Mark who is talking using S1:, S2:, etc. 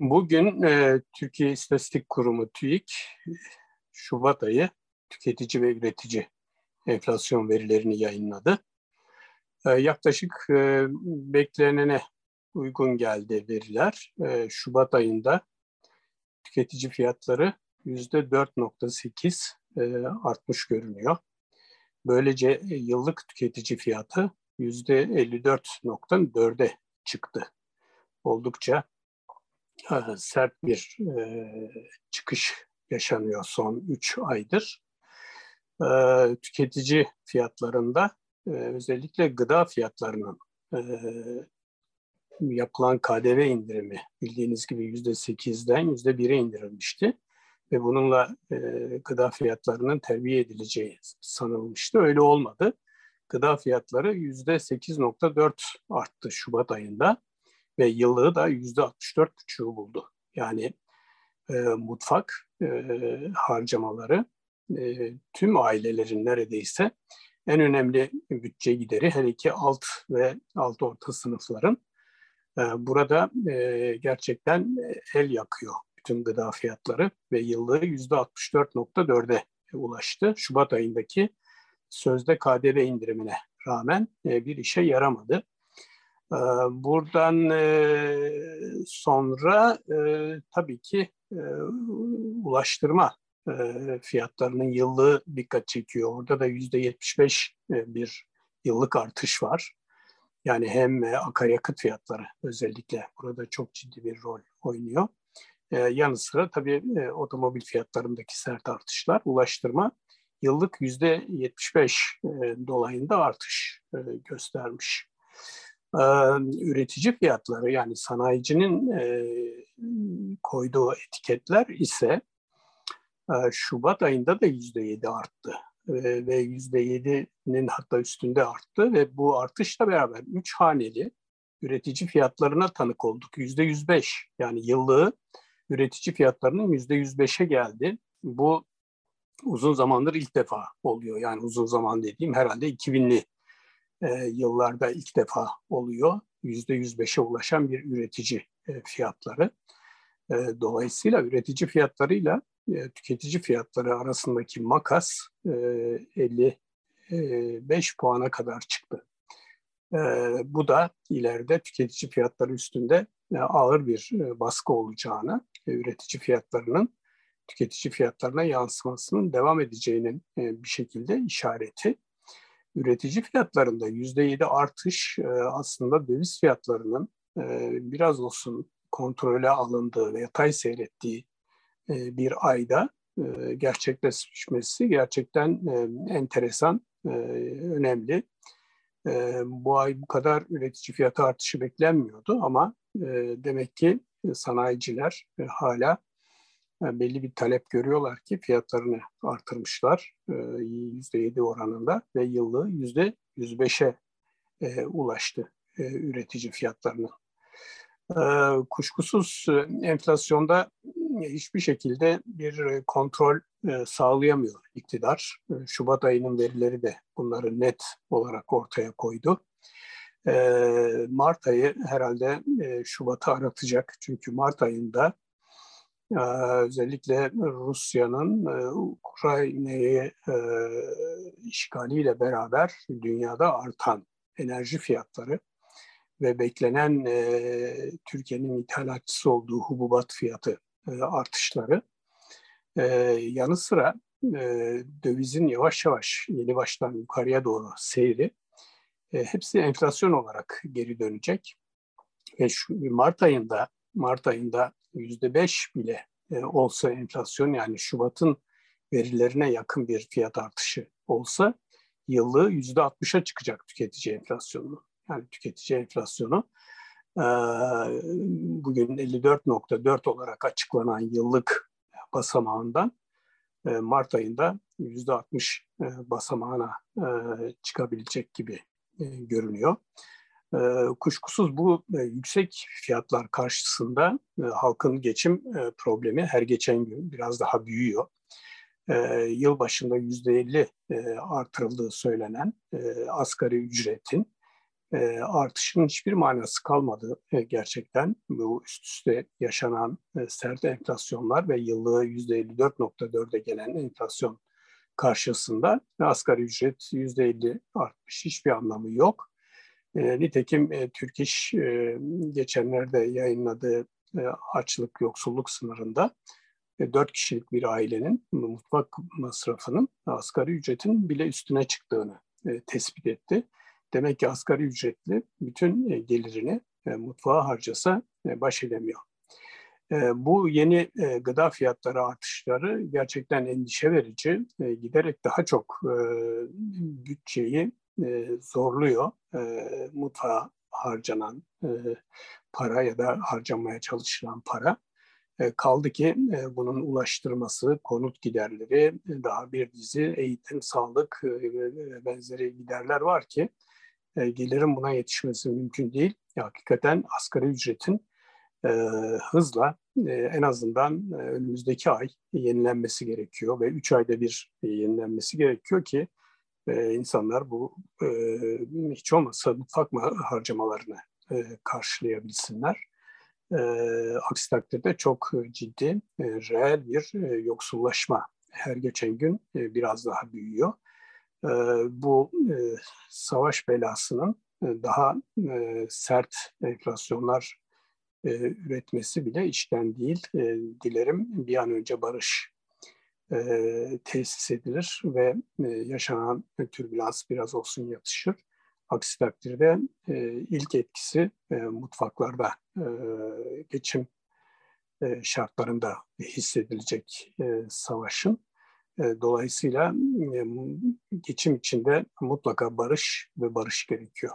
S1: Bugün e, Türkiye İstatistik Kurumu TÜİK Şubat ayı tüketici ve üretici enflasyon verilerini yayınladı. E, yaklaşık e, beklenene uygun geldi veriler. E, Şubat ayında tüketici fiyatları yüzde 4.8 e, artmış görünüyor. Böylece e, yıllık tüketici fiyatı yüzde 54.4'e çıktı. Oldukça sert bir e, çıkış yaşanıyor son 3 aydır. E, tüketici fiyatlarında e, özellikle gıda fiyatlarının e, yapılan KDV indirimi bildiğiniz gibi %8'den %1'e indirilmişti. Ve bununla e, gıda fiyatlarının terbiye edileceği sanılmıştı. Öyle olmadı. Gıda fiyatları %8.4 arttı Şubat ayında ve yıllığı da yüzde 64,5'u buldu. Yani e, mutfak e, harcamaları e, tüm ailelerin neredeyse en önemli bütçe gideri her iki alt ve alt orta sınıfların e, burada e, gerçekten el yakıyor bütün gıda fiyatları ve yıllığı yüzde 64.4'e ulaştı. Şubat ayındaki sözde KDV indirimine rağmen e, bir işe yaramadı. Ee, buradan e, sonra e, tabii ki e, ulaştırma fiyatlarının yıllığı dikkat çekiyor. Orada da yüzde 75 bir yıllık artış var. Yani hem akaryakıt fiyatları özellikle burada çok ciddi bir rol oynuyor. Yanı sıra tabii otomobil fiyatlarındaki sert artışlar, ulaştırma yıllık yüzde 75 dolayında artış göstermiş. Üretici fiyatları yani sanayicinin koyduğu etiketler ise Şubat ayında da yüzde yedi arttı ve yüzde yedinin hatta üstünde arttı ve bu artışla beraber üç haneli üretici fiyatlarına tanık olduk. Yüzde yüz beş yani yıllığı üretici fiyatlarının yüzde yüz beşe geldi. Bu uzun zamandır ilk defa oluyor. Yani uzun zaman dediğim herhalde 2000'li e, yıllarda ilk defa oluyor. Yüzde yüz beşe ulaşan bir üretici e, fiyatları. E, dolayısıyla üretici fiyatlarıyla e, tüketici fiyatları arasındaki makas e, 55 puana kadar çıktı. E, bu da ileride tüketici fiyatları üstünde e, ağır bir e, baskı olacağını, e, üretici fiyatlarının tüketici fiyatlarına yansımasının devam edeceğinin e, bir şekilde işareti üretici fiyatlarında yüzde yedi artış e, aslında döviz fiyatlarının e, biraz olsun kontrole alındığı ve yatay seyrettiği e, bir ayda e, gerçekleşmesi gerçekten e, enteresan, e, önemli. E, bu ay bu kadar üretici fiyatı artışı beklenmiyordu ama e, demek ki sanayiciler e, hala belli bir talep görüyorlar ki fiyatlarını artırmışlar %7 oranında ve yıllığı %105'e ulaştı üretici fiyatlarının. Kuşkusuz enflasyonda hiçbir şekilde bir kontrol sağlayamıyor iktidar. Şubat ayının verileri de bunları net olarak ortaya koydu. Mart ayı herhalde Şubat'ı aratacak. Çünkü Mart ayında özellikle Rusya'nın Ukrayna'yı işgaliyle beraber dünyada artan enerji fiyatları ve beklenen Türkiye'nin ithalatçısı olduğu hububat fiyatı artışları yanı sıra dövizin yavaş yavaş yeni baştan yukarıya doğru seyri hepsi enflasyon olarak geri dönecek. Ve şu Mart ayında Mart ayında yüzde beş bile e, olsa enflasyon yani Şubat'ın verilerine yakın bir fiyat artışı olsa yıllığı yüzde altmışa çıkacak tüketici enflasyonu. Yani tüketici enflasyonu e, bugün 54.4 olarak açıklanan yıllık basamağından e, Mart ayında yüzde 60 basamağına çıkabilecek gibi görünüyor. Kuşkusuz bu e, yüksek fiyatlar karşısında e, halkın geçim e, problemi her geçen gün biraz daha büyüyor. Yıl başında yüzde elli artırıldığı söylenen asgari ücretin e, artışın hiçbir manası kalmadı e, gerçekten. Bu üst üste yaşanan e, sert enflasyonlar ve yıllığı %54.4'e gelen enflasyon karşısında asgari ücret %50 artmış. Hiçbir anlamı yok. E, nitekim e, Türk İş e, geçenlerde yayınladığı e, açlık yoksulluk sınırında e, 4 kişilik bir ailenin mutfak masrafının asgari ücretin bile üstüne çıktığını e, tespit etti. Demek ki asgari ücretli bütün gelirini mutfağa harcasa baş edemiyor. Bu yeni gıda fiyatları artışları gerçekten endişe verici. Giderek daha çok bütçeyi zorluyor. Mutfağa harcanan para ya da harcamaya çalışılan para. Kaldı ki bunun ulaştırması, konut giderleri, daha bir dizi eğitim, sağlık ve benzeri giderler var ki e, gelirin buna yetişmesi mümkün değil. Ya, hakikaten asgari ücretin e, hızla e, en azından e, önümüzdeki ay yenilenmesi gerekiyor ve üç ayda bir e, yenilenmesi gerekiyor ki e, insanlar bu e, hiç olmazsa mutfak harcamalarını e, karşılayabilsinler. E, aksi takdirde çok ciddi, e, reel bir e, yoksullaşma her geçen gün e, biraz daha büyüyor. Ee, bu e, savaş belasının e, daha e, sert enflasyonlar üretmesi bile içten değil. Dilerim bir an önce barış tesis edilir ve yaşanan türbülans biraz olsun yatışır. Aksi takdirde ilk etkisi mutfaklarda geçim şartlarında hissedilecek savaşın. E, dolayısıyla e, geçim içinde mutlaka barış ve barış gerekiyor.